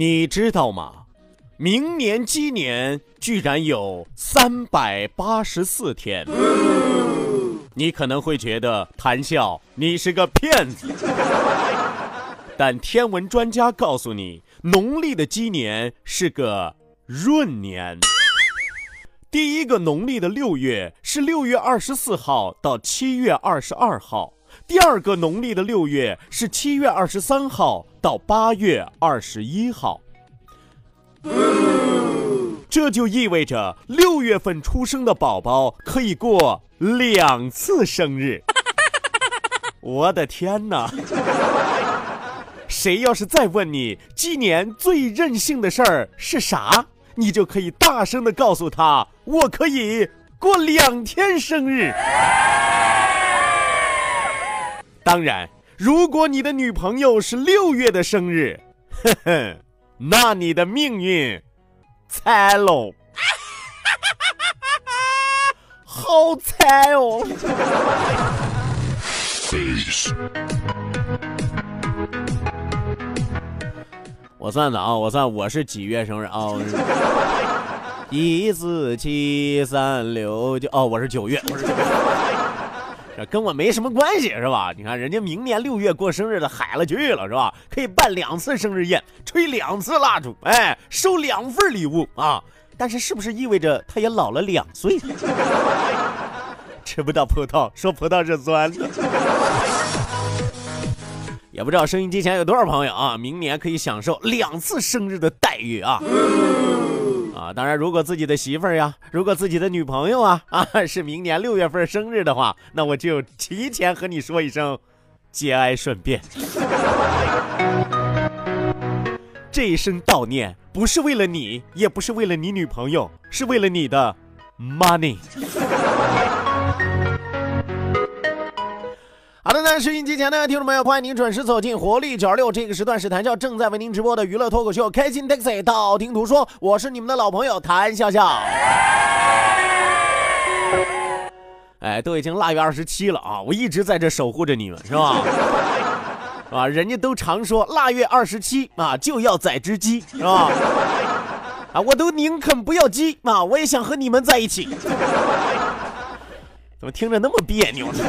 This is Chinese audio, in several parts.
你知道吗？明年鸡年居然有三百八十四天。你可能会觉得谈笑你是个骗子，但天文专家告诉你，农历的鸡年是个闰年。第一个农历的六月是六月二十四号到七月二十二号，第二个农历的六月是七月二十三号到八月二十一号。这就意味着六月份出生的宝宝可以过两次生日。我的天哪！谁要是再问你今年最任性的事儿是啥，你就可以大声的告诉他：我可以过两天生日。当然，如果你的女朋友是六月的生日，呵呵，那你的命运惨喽，好惨哦！我算算啊，我算我是几月生日啊？一四七三六九哦，我是九月，我是九月。跟我没什么关系是吧？你看人家明年六月过生日的海了去了是吧？可以办两次生日宴，吹两次蜡烛，哎，收两份礼物啊！但是是不是意味着他也老了两岁？吃不到葡萄说葡萄是酸的。也不知道收音机前有多少朋友啊，明年可以享受两次生日的待遇啊！啊，当然，如果自己的媳妇儿呀，如果自己的女朋友啊啊是明年六月份生日的话，那我就提前和你说一声，节哀顺变。这一声悼念不是为了你，也不是为了你女朋友，是为了你的 money。好的，那收音机前的听众朋友，欢迎您准时走进活力九二六这个时段是谈笑正在为您直播的娱乐脱口秀《开心 Taxi》，道听途说，我是你们的老朋友谭笑笑。哎，都已经腊月二十七了啊，我一直在这守护着你们，是吧？啊，人家都常说腊月二十七啊就要宰只鸡，是吧？啊，我都宁肯不要鸡啊，我也想和你们在一起。怎么听着那么别扭呢？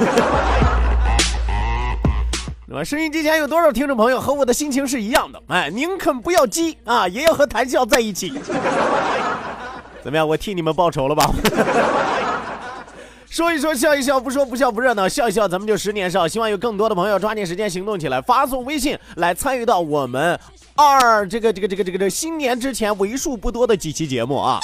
对吧？收音机前有多少听众朋友和我的心情是一样的？哎，宁肯不要鸡啊，也要和谈笑在一起。怎么样？我替你们报仇了吧？说一说，笑一笑，不说不笑不热闹，笑一笑，咱们就十年少。希望有更多的朋友抓紧时间行动起来，发送微信来参与到我们二这个这个这个这个这新年之前为数不多的几期节目啊。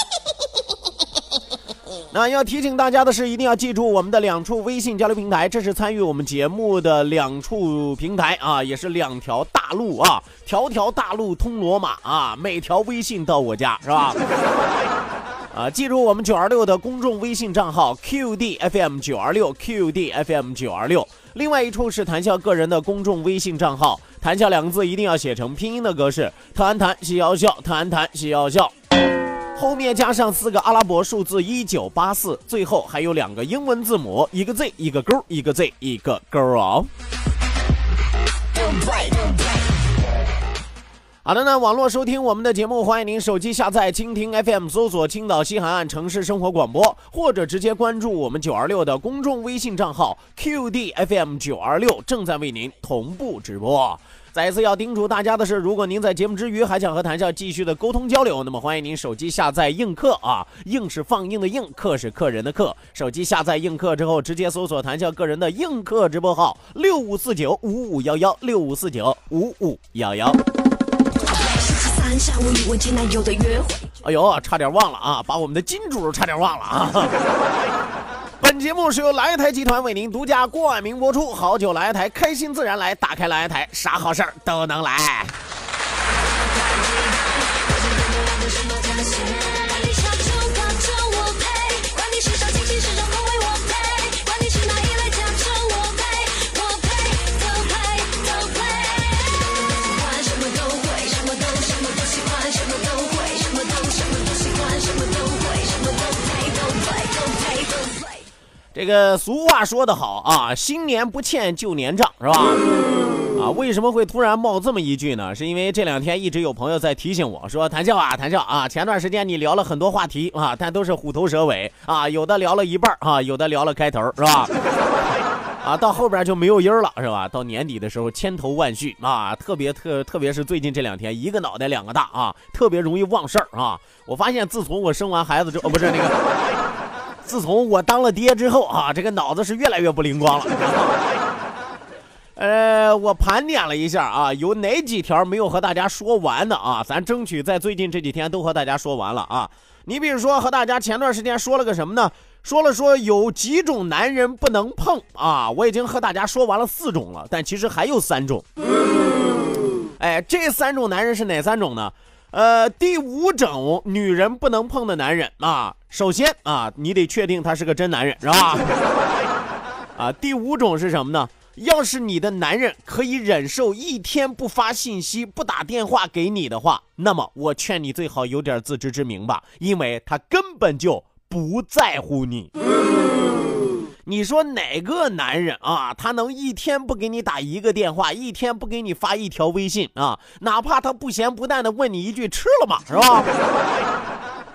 那要提醒大家的是，一定要记住我们的两处微信交流平台，这是参与我们节目的两处平台啊，也是两条大路啊，条条大路通罗马啊，每条微信到我家是吧？啊，记住我们九二六的公众微信账号 QDFM 九二六 QDFM 九二六，另外一处是谈笑个人的公众微信账号，谈笑两个字一定要写成拼音的格式，谈谈喜要笑，谈谈喜要笑。后面加上四个阿拉伯数字一九八四，最后还有两个英文字母，一个 Z 一个勾，一个 Z 一个勾哦。好的呢，网络收听我们的节目，欢迎您手机下载蜻蜓 FM，搜索青岛西海岸城市生活广播，或者直接关注我们九二六的公众微信账号 QDFM 九二六，正在为您同步直播。再次要叮嘱大家的是，如果您在节目之余还想和谭笑继续的沟通交流，那么欢迎您手机下载映客啊，映是放映的映，客是客人的客。手机下载映客之后，直接搜索谭笑个人的映客直播号六五四九五五幺幺六五四九五五幺幺。哎呦，差点忘了啊，把我们的金主差点忘了啊。本节目是由来台集团为您独家冠名播出，好酒来台，开心自然来，打开来台，啥好事儿都能来。这个俗话说得好啊，新年不欠旧年账，是吧？啊，为什么会突然冒这么一句呢？是因为这两天一直有朋友在提醒我说，谭笑啊，谭笑啊，前段时间你聊了很多话题啊，但都是虎头蛇尾啊，有的聊了一半啊，有的聊了开头，是吧？啊，到后边就没有音了，是吧？到年底的时候千头万绪啊，特别特特别是最近这两天，一个脑袋两个大啊，特别容易忘事儿啊。我发现自从我生完孩子之后，不是那个。自从我当了爹之后啊，这个脑子是越来越不灵光了。呃，我盘点了一下啊，有哪几条没有和大家说完的啊？咱争取在最近这几天都和大家说完了啊。你比如说，和大家前段时间说了个什么呢？说了说有几种男人不能碰啊，我已经和大家说完了四种了，但其实还有三种。哎，这三种男人是哪三种呢？呃，第五种女人不能碰的男人啊，首先啊，你得确定他是个真男人，是吧？啊，第五种是什么呢？要是你的男人可以忍受一天不发信息、不打电话给你的话，那么我劝你最好有点自知之明吧，因为他根本就不在乎你。你说哪个男人啊？他能一天不给你打一个电话，一天不给你发一条微信啊？哪怕他不咸不淡的问你一句吃了吗？是吧？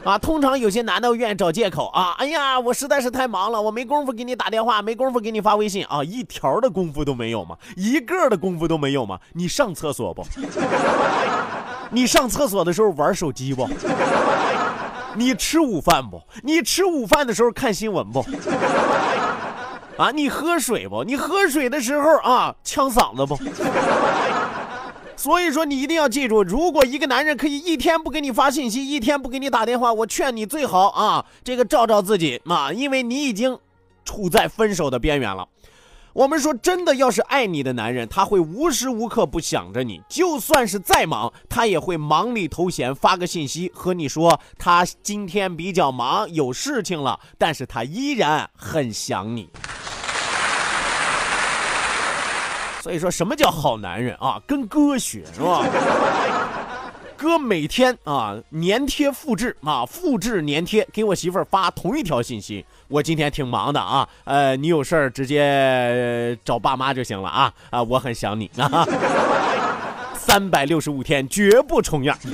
啊，通常有些男的愿意找借口啊。哎呀，我实在是太忙了，我没工夫给你打电话，没工夫给你发微信啊，一条的功夫都没有吗？一个的功夫都没有吗？你上厕所不？你上厕所的时候玩手机不？你吃午饭不？你吃午饭的时候看新闻不？啊，你喝水不？你喝水的时候啊，呛嗓子不？所以说，你一定要记住，如果一个男人可以一天不给你发信息，一天不给你打电话，我劝你最好啊，这个照照自己啊，因为你已经处在分手的边缘了。我们说，真的要是爱你的男人，他会无时无刻不想着你，就算是再忙，他也会忙里偷闲发个信息和你说，他今天比较忙，有事情了，但是他依然很想你。所以说什么叫好男人啊？跟哥学是吧？哥每天啊粘贴复制啊复制粘贴给我媳妇儿发同一条信息。我今天挺忙的啊，呃，你有事儿直接找爸妈就行了啊啊，我很想你啊。三百六十五天绝不重样。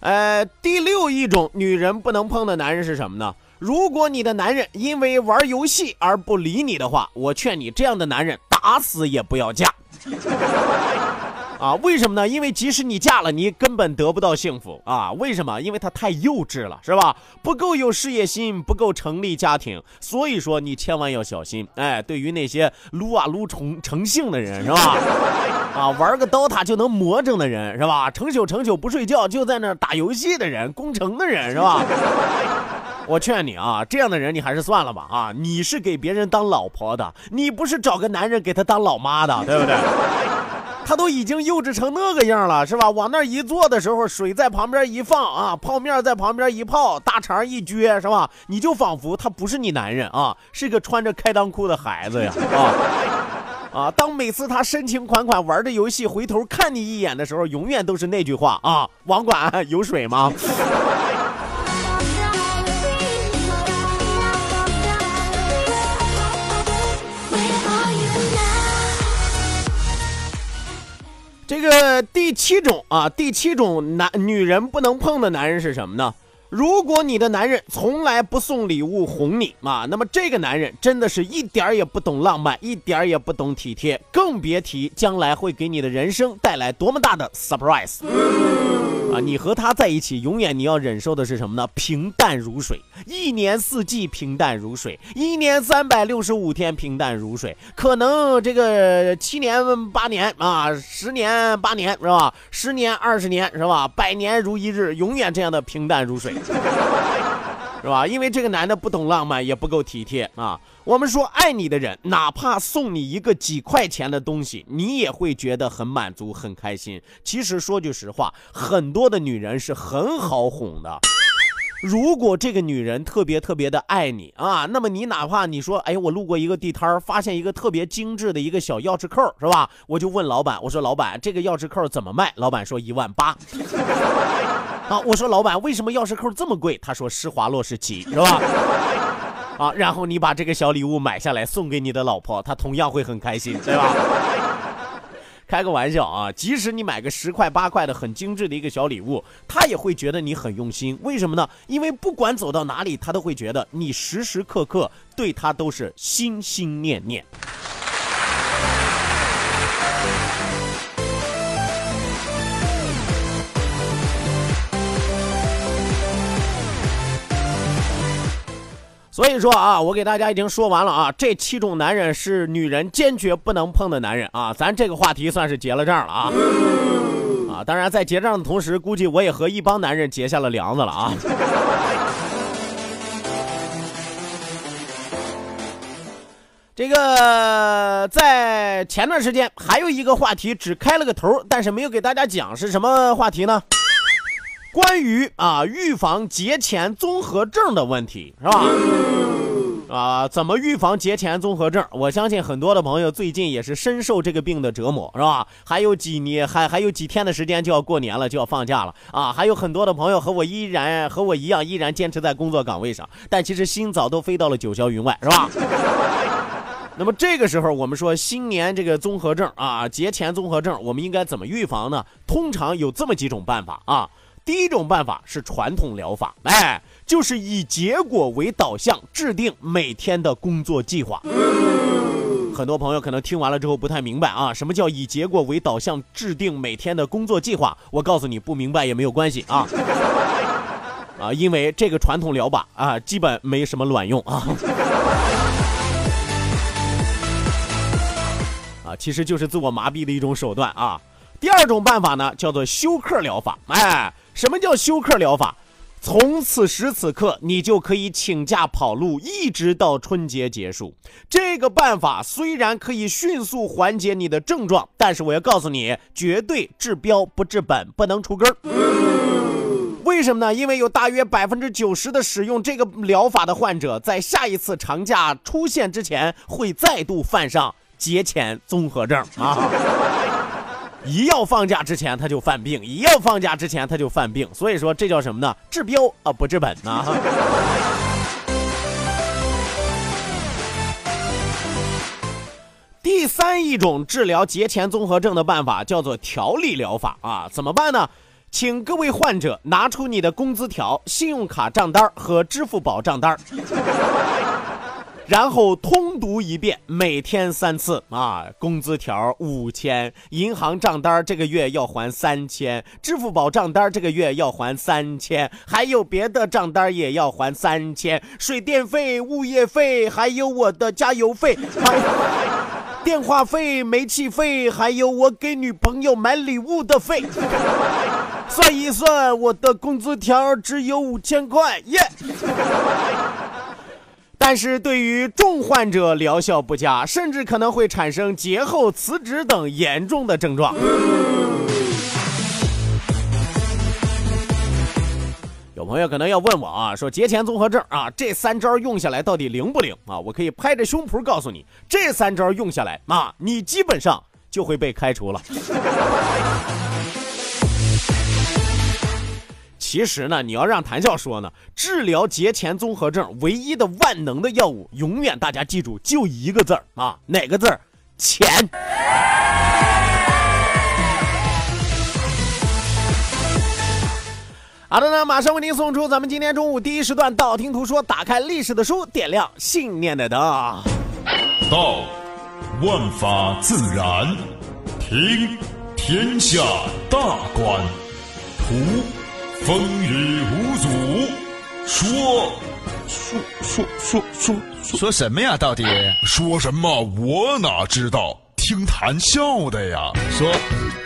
呃，第六一种女人不能碰的男人是什么呢？如果你的男人因为玩游戏而不理你的话，我劝你这样的男人打死也不要嫁。啊，为什么呢？因为即使你嫁了，你根本得不到幸福啊！为什么？因为他太幼稚了，是吧？不够有事业心，不够成立家庭。所以说，你千万要小心。哎，对于那些撸啊撸成成性的人，是吧？啊，玩个刀塔就能魔怔的人，是吧？成宿成宿不睡觉就在那打游戏的人，攻城的人，是吧？我劝你啊，这样的人你还是算了吧啊！你是给别人当老婆的，你不是找个男人给他当老妈的，对不对？他都已经幼稚成那个样了，是吧？往那一坐的时候，水在旁边一放啊，泡面在旁边一泡，大肠一撅，是吧？你就仿佛他不是你男人啊，是个穿着开裆裤的孩子呀 啊！啊，当每次他深情款款玩着游戏，回头看你一眼的时候，永远都是那句话啊：网管有水吗？这个第七种啊，第七种男女人不能碰的男人是什么呢？如果你的男人从来不送礼物哄你啊，那么这个男人真的是一点儿也不懂浪漫，一点儿也不懂体贴，更别提将来会给你的人生带来多么大的 surprise。啊，你和他在一起，永远你要忍受的是什么呢？平淡如水，一年四季平淡如水，一年三百六十五天平淡如水。可能这个七年八年啊，十年八年是吧？十年二十年是吧？百年如一日，永远这样的平淡如水。是吧？因为这个男的不懂浪漫，也不够体贴啊。我们说爱你的人，哪怕送你一个几块钱的东西，你也会觉得很满足、很开心。其实说句实话，很多的女人是很好哄的。如果这个女人特别特别的爱你啊，那么你哪怕你说，哎，我路过一个地摊儿发现一个特别精致的一个小钥匙扣，是吧？我就问老板，我说老板，这个钥匙扣怎么卖？老板说一万八。啊，我说老板，为什么钥匙扣这么贵？他说施华洛世奇，是吧？啊，然后你把这个小礼物买下来送给你的老婆，她同样会很开心，对吧？开个玩笑啊，即使你买个十块八块的很精致的一个小礼物，她也会觉得你很用心。为什么呢？因为不管走到哪里，她都会觉得你时时刻刻对她都是心心念念。所以说啊，我给大家已经说完了啊，这七种男人是女人坚决不能碰的男人啊，咱这个话题算是结了账了啊啊！当然，在结账的同时，估计我也和一帮男人结下了梁子了啊。这个在前段时间还有一个话题只开了个头，但是没有给大家讲是什么话题呢？关于啊预防节前综合症的问题是吧？啊，怎么预防节前综合症？我相信很多的朋友最近也是深受这个病的折磨是吧？还有几年还还有几天的时间就要过年了，就要放假了啊！还有很多的朋友和我依然和我一样依然坚持在工作岗位上，但其实心早都飞到了九霄云外是吧？那么这个时候我们说新年这个综合症啊，节前综合症，我们应该怎么预防呢？通常有这么几种办法啊。第一种办法是传统疗法，哎，就是以结果为导向，制定每天的工作计划。很多朋友可能听完了之后不太明白啊，什么叫以结果为导向制定每天的工作计划？我告诉你，不明白也没有关系啊，啊，因为这个传统疗法啊，基本没什么卵用啊，啊，其实就是自我麻痹的一种手段啊。第二种办法呢，叫做休克疗法，哎。什么叫休克疗法？从此时此刻，你就可以请假跑路，一直到春节结束。这个办法虽然可以迅速缓解你的症状，但是我要告诉你，绝对治标不治本，不能除根儿。为什么呢？因为有大约百分之九十的使用这个疗法的患者，在下一次长假出现之前，会再度犯上节前综合症啊。一要放假之前他就犯病，一要放假之前他就犯病，所以说这叫什么呢？治标啊不治本呐。第三一种治疗节前综合症的办法叫做调理疗法啊，怎么办呢？请各位患者拿出你的工资条、信用卡账单和支付宝账单。然后通读一遍，每天三次啊！工资条五千，银行账单这个月要还三千，支付宝账单这个月要还三千，还有别的账单也要还三千，水电费、物业费，还有我的加油费，还电话费、煤气费，还有我给女朋友买礼物的费。算一算，我的工资条只有五千块耶。但是对于重患者疗效不佳，甚至可能会产生节后辞职等严重的症状。有朋友可能要问我啊，说节前综合症啊，这三招用下来到底灵不灵啊？我可以拍着胸脯告诉你，这三招用下来啊，你基本上就会被开除了。其实呢，你要让谭笑说呢，治疗节前综合症唯一的万能的药物，永远大家记住就一个字儿啊，哪个字儿？钱。好的呢，马上为您送出咱们今天中午第一时段道听途说，打开历史的书，点亮信念的灯。道，万法自然；听，天下大观；图，风雨无阻；说，说说说说说什么呀？到底说什么？我哪知道？听谈笑的呀。说，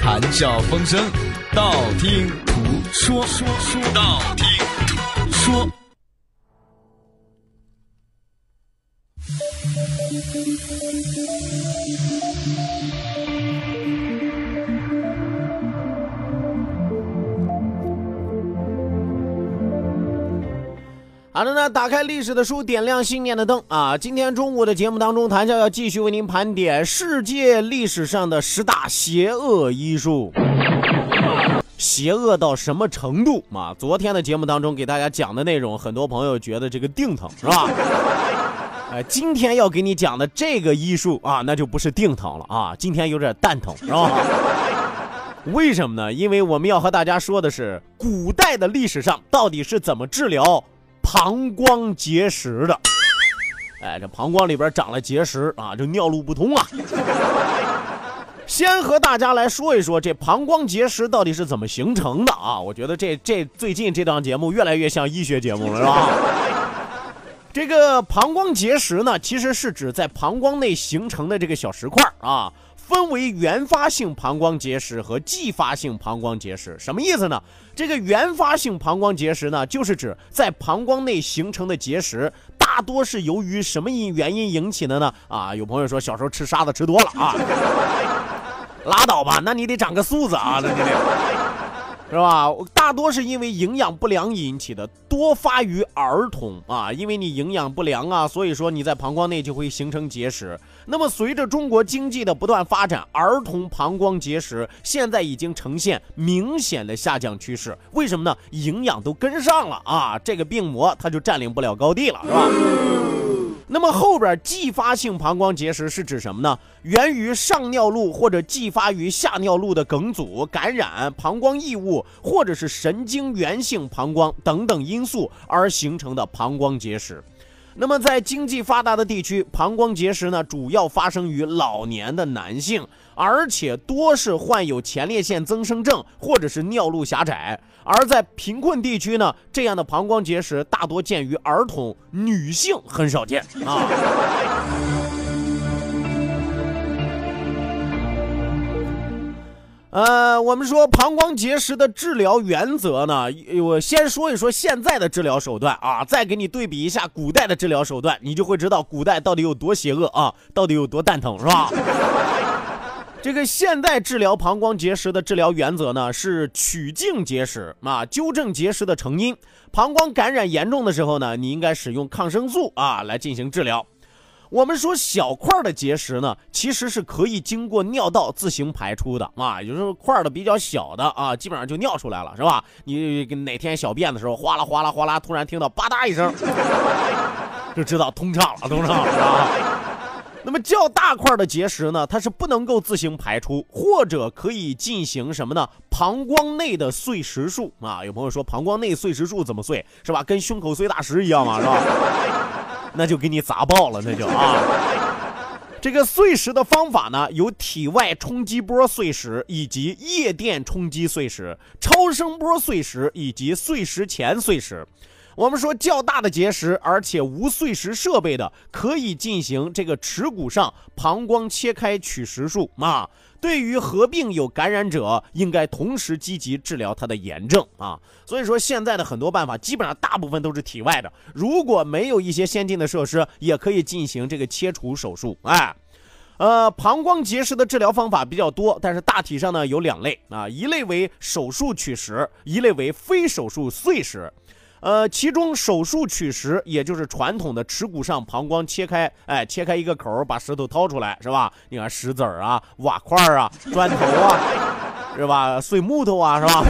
谈笑风生，道听途说，说说道听途说。好的呢，打开历史的书，点亮信念的灯啊！今天中午的节目当中，谭笑要继续为您盘点世界历史上的十大邪恶医术。邪恶到什么程度嘛？昨天的节目当中给大家讲的内容，很多朋友觉得这个腚疼是吧？哎，今天要给你讲的这个医术啊，那就不是腚疼了啊，今天有点蛋疼是吧？为什么呢？因为我们要和大家说的是，古代的历史上到底是怎么治疗。膀胱结石的，哎，这膀胱里边长了结石啊，就尿路不通啊。先和大家来说一说这膀胱结石到底是怎么形成的啊？我觉得这这最近这档节目越来越像医学节目了，是吧？这个膀胱结石呢，其实是指在膀胱内形成的这个小石块啊。分为原发性膀胱结石和继发性膀胱结石，什么意思呢？这个原发性膀胱结石呢，就是指在膀胱内形成的结石，大多是由于什么因原因引起的呢？啊，有朋友说小时候吃沙子吃多了啊，拉倒吧，那你得长个素子啊，那你得。是吧？大多是因为营养不良引起的，多发于儿童啊。因为你营养不良啊，所以说你在膀胱内就会形成结石。那么随着中国经济的不断发展，儿童膀胱结石现在已经呈现明显的下降趋势。为什么呢？营养都跟上了啊，这个病魔它就占领不了高地了，是吧？那么后边继发性膀胱结石是指什么呢？源于上尿路或者继发于下尿路的梗阻、感染、膀胱异物，或者是神经源性膀胱等等因素而形成的膀胱结石。那么在经济发达的地区，膀胱结石呢主要发生于老年的男性。而且多是患有前列腺增生症或者是尿路狭窄，而在贫困地区呢，这样的膀胱结石大多见于儿童，女性很少见啊。呃，我们说膀胱结石的治疗原则呢，我先说一说现在的治疗手段啊，再给你对比一下古代的治疗手段，你就会知道古代到底有多邪恶啊，到底有多蛋疼，是吧？这个现代治疗膀胱结石的治疗原则呢，是取净结石啊，纠正结石的成因。膀胱感染严重的时候呢，你应该使用抗生素啊来进行治疗。我们说小块的结石呢，其实是可以经过尿道自行排出的啊，有时候块的比较小的啊，基本上就尿出来了，是吧？你哪天小便的时候，哗啦哗啦哗啦，突然听到吧嗒一声，就知道通畅了，通畅了啊。那么较大块的结石呢，它是不能够自行排出，或者可以进行什么呢？膀胱内的碎石术啊。有朋友说膀胱内碎石术怎么碎？是吧？跟胸口碎大石一样嘛，是吧？那就给你砸爆了，那就啊。这个碎石的方法呢，有体外冲击波碎石，以及液电冲击碎石、超声波碎石以及碎石钳碎石。我们说较大的结石，而且无碎石设备的，可以进行这个耻骨上膀胱切开取石术啊。对于合并有感染者，应该同时积极治疗他的炎症啊。所以说现在的很多办法，基本上大部分都是体外的。如果没有一些先进的设施，也可以进行这个切除手术。哎，呃，膀胱结石的治疗方法比较多，但是大体上呢有两类啊，一类为手术取石，一类为非手术碎石。呃，其中手术取石，也就是传统的耻骨上膀胱切开，哎，切开一个口，把石头掏出来，是吧？你看石子儿啊、瓦块啊、砖头啊，是吧？碎木头啊，是吧？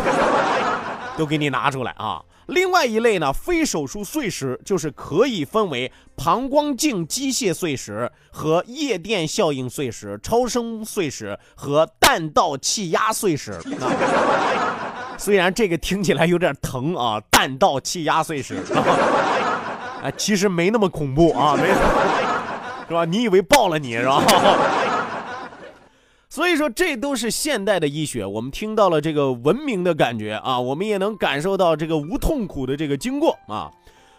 都给你拿出来啊。另外一类呢，非手术碎石，就是可以分为膀胱镜机械碎石和液电效应碎石、超声碎石和弹道气压碎石。啊、虽然这个听起来有点疼啊，弹道气压碎石，啊，其实没那么恐怖啊，没，是吧？你以为爆了你是吧？所以说，这都是现代的医学。我们听到了这个文明的感觉啊，我们也能感受到这个无痛苦的这个经过啊。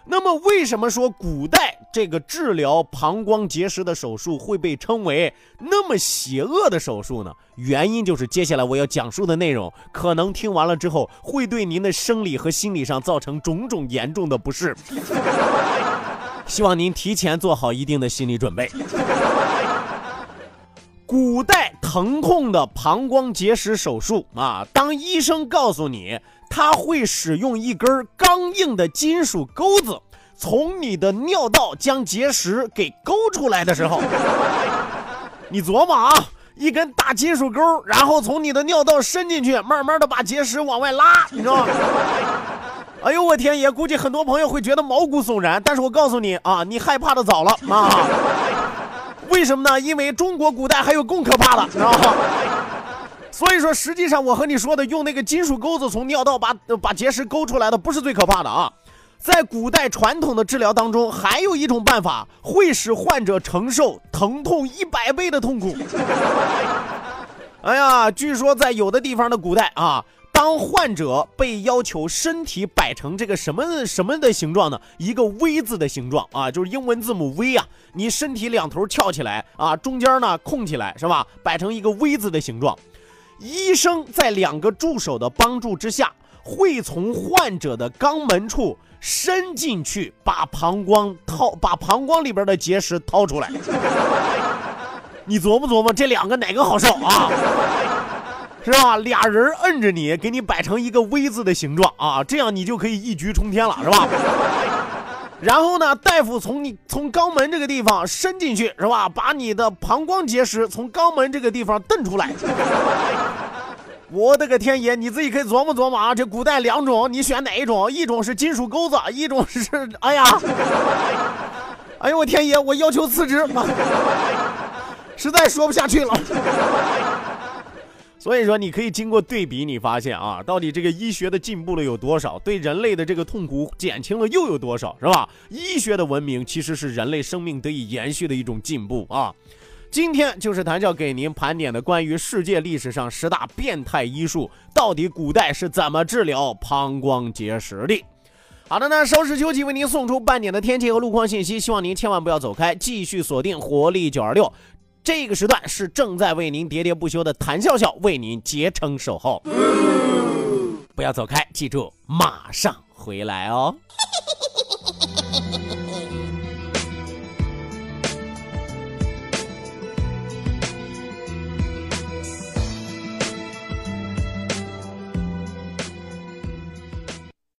那么，为什么说古代这个治疗膀胱结石的手术会被称为那么邪恶的手术呢？原因就是接下来我要讲述的内容，可能听完了之后会对您的生理和心理上造成种种严重的不适。希望您提前做好一定的心理准备。古代疼痛的膀胱结石手术啊，当医生告诉你他会使用一根刚硬的金属钩子从你的尿道将结石给勾出来的时候，你琢磨啊，一根大金属钩，然后从你的尿道伸进去，慢慢的把结石往外拉，你知道吗？哎呦我天爷，估计很多朋友会觉得毛骨悚然，但是我告诉你啊，你害怕的早了啊。为什么呢？因为中国古代还有更可怕的，知道吗？所以说，实际上我和你说的用那个金属钩子从尿道把把结石勾出来的，不是最可怕的啊。在古代传统的治疗当中，还有一种办法会使患者承受疼痛一百倍的痛苦。哎呀，据说在有的地方的古代啊。当患者被要求身体摆成这个什么什么的形状呢？一个 V 字的形状啊，就是英文字母 V 啊。你身体两头翘起来啊，中间呢空起来，是吧？摆成一个 V 字的形状。医生在两个助手的帮助之下，会从患者的肛门处伸进去，把膀胱掏，把膀胱里边的结石掏出来。你琢磨琢磨，这两个哪个好受啊？是吧？俩人摁着你，给你摆成一个 V 字的形状啊，这样你就可以一举冲天了，是吧？然后呢，大夫从你从肛门这个地方伸进去，是吧？把你的膀胱结石从肛门这个地方蹬出来。我的个天爷，你自己可以琢磨琢磨啊！这古代两种，你选哪一种？一种是金属钩子，一种是……哎呀，哎呦我天爷，我要求辞职，实在说不下去了。所以说，你可以经过对比，你发现啊，到底这个医学的进步了有多少，对人类的这个痛苦减轻了又有多少，是吧？医学的文明其实是人类生命得以延续的一种进步啊。今天就是谭笑给您盘点的关于世界历史上十大变态医术，到底古代是怎么治疗膀胱结石的？好的呢，收拾休息，为您送出半点的天气和路况信息，希望您千万不要走开，继续锁定活力九二六。这个时段是正在为您喋喋不休的谭笑笑为您竭诚守候，不要走开，记住马上回来哦。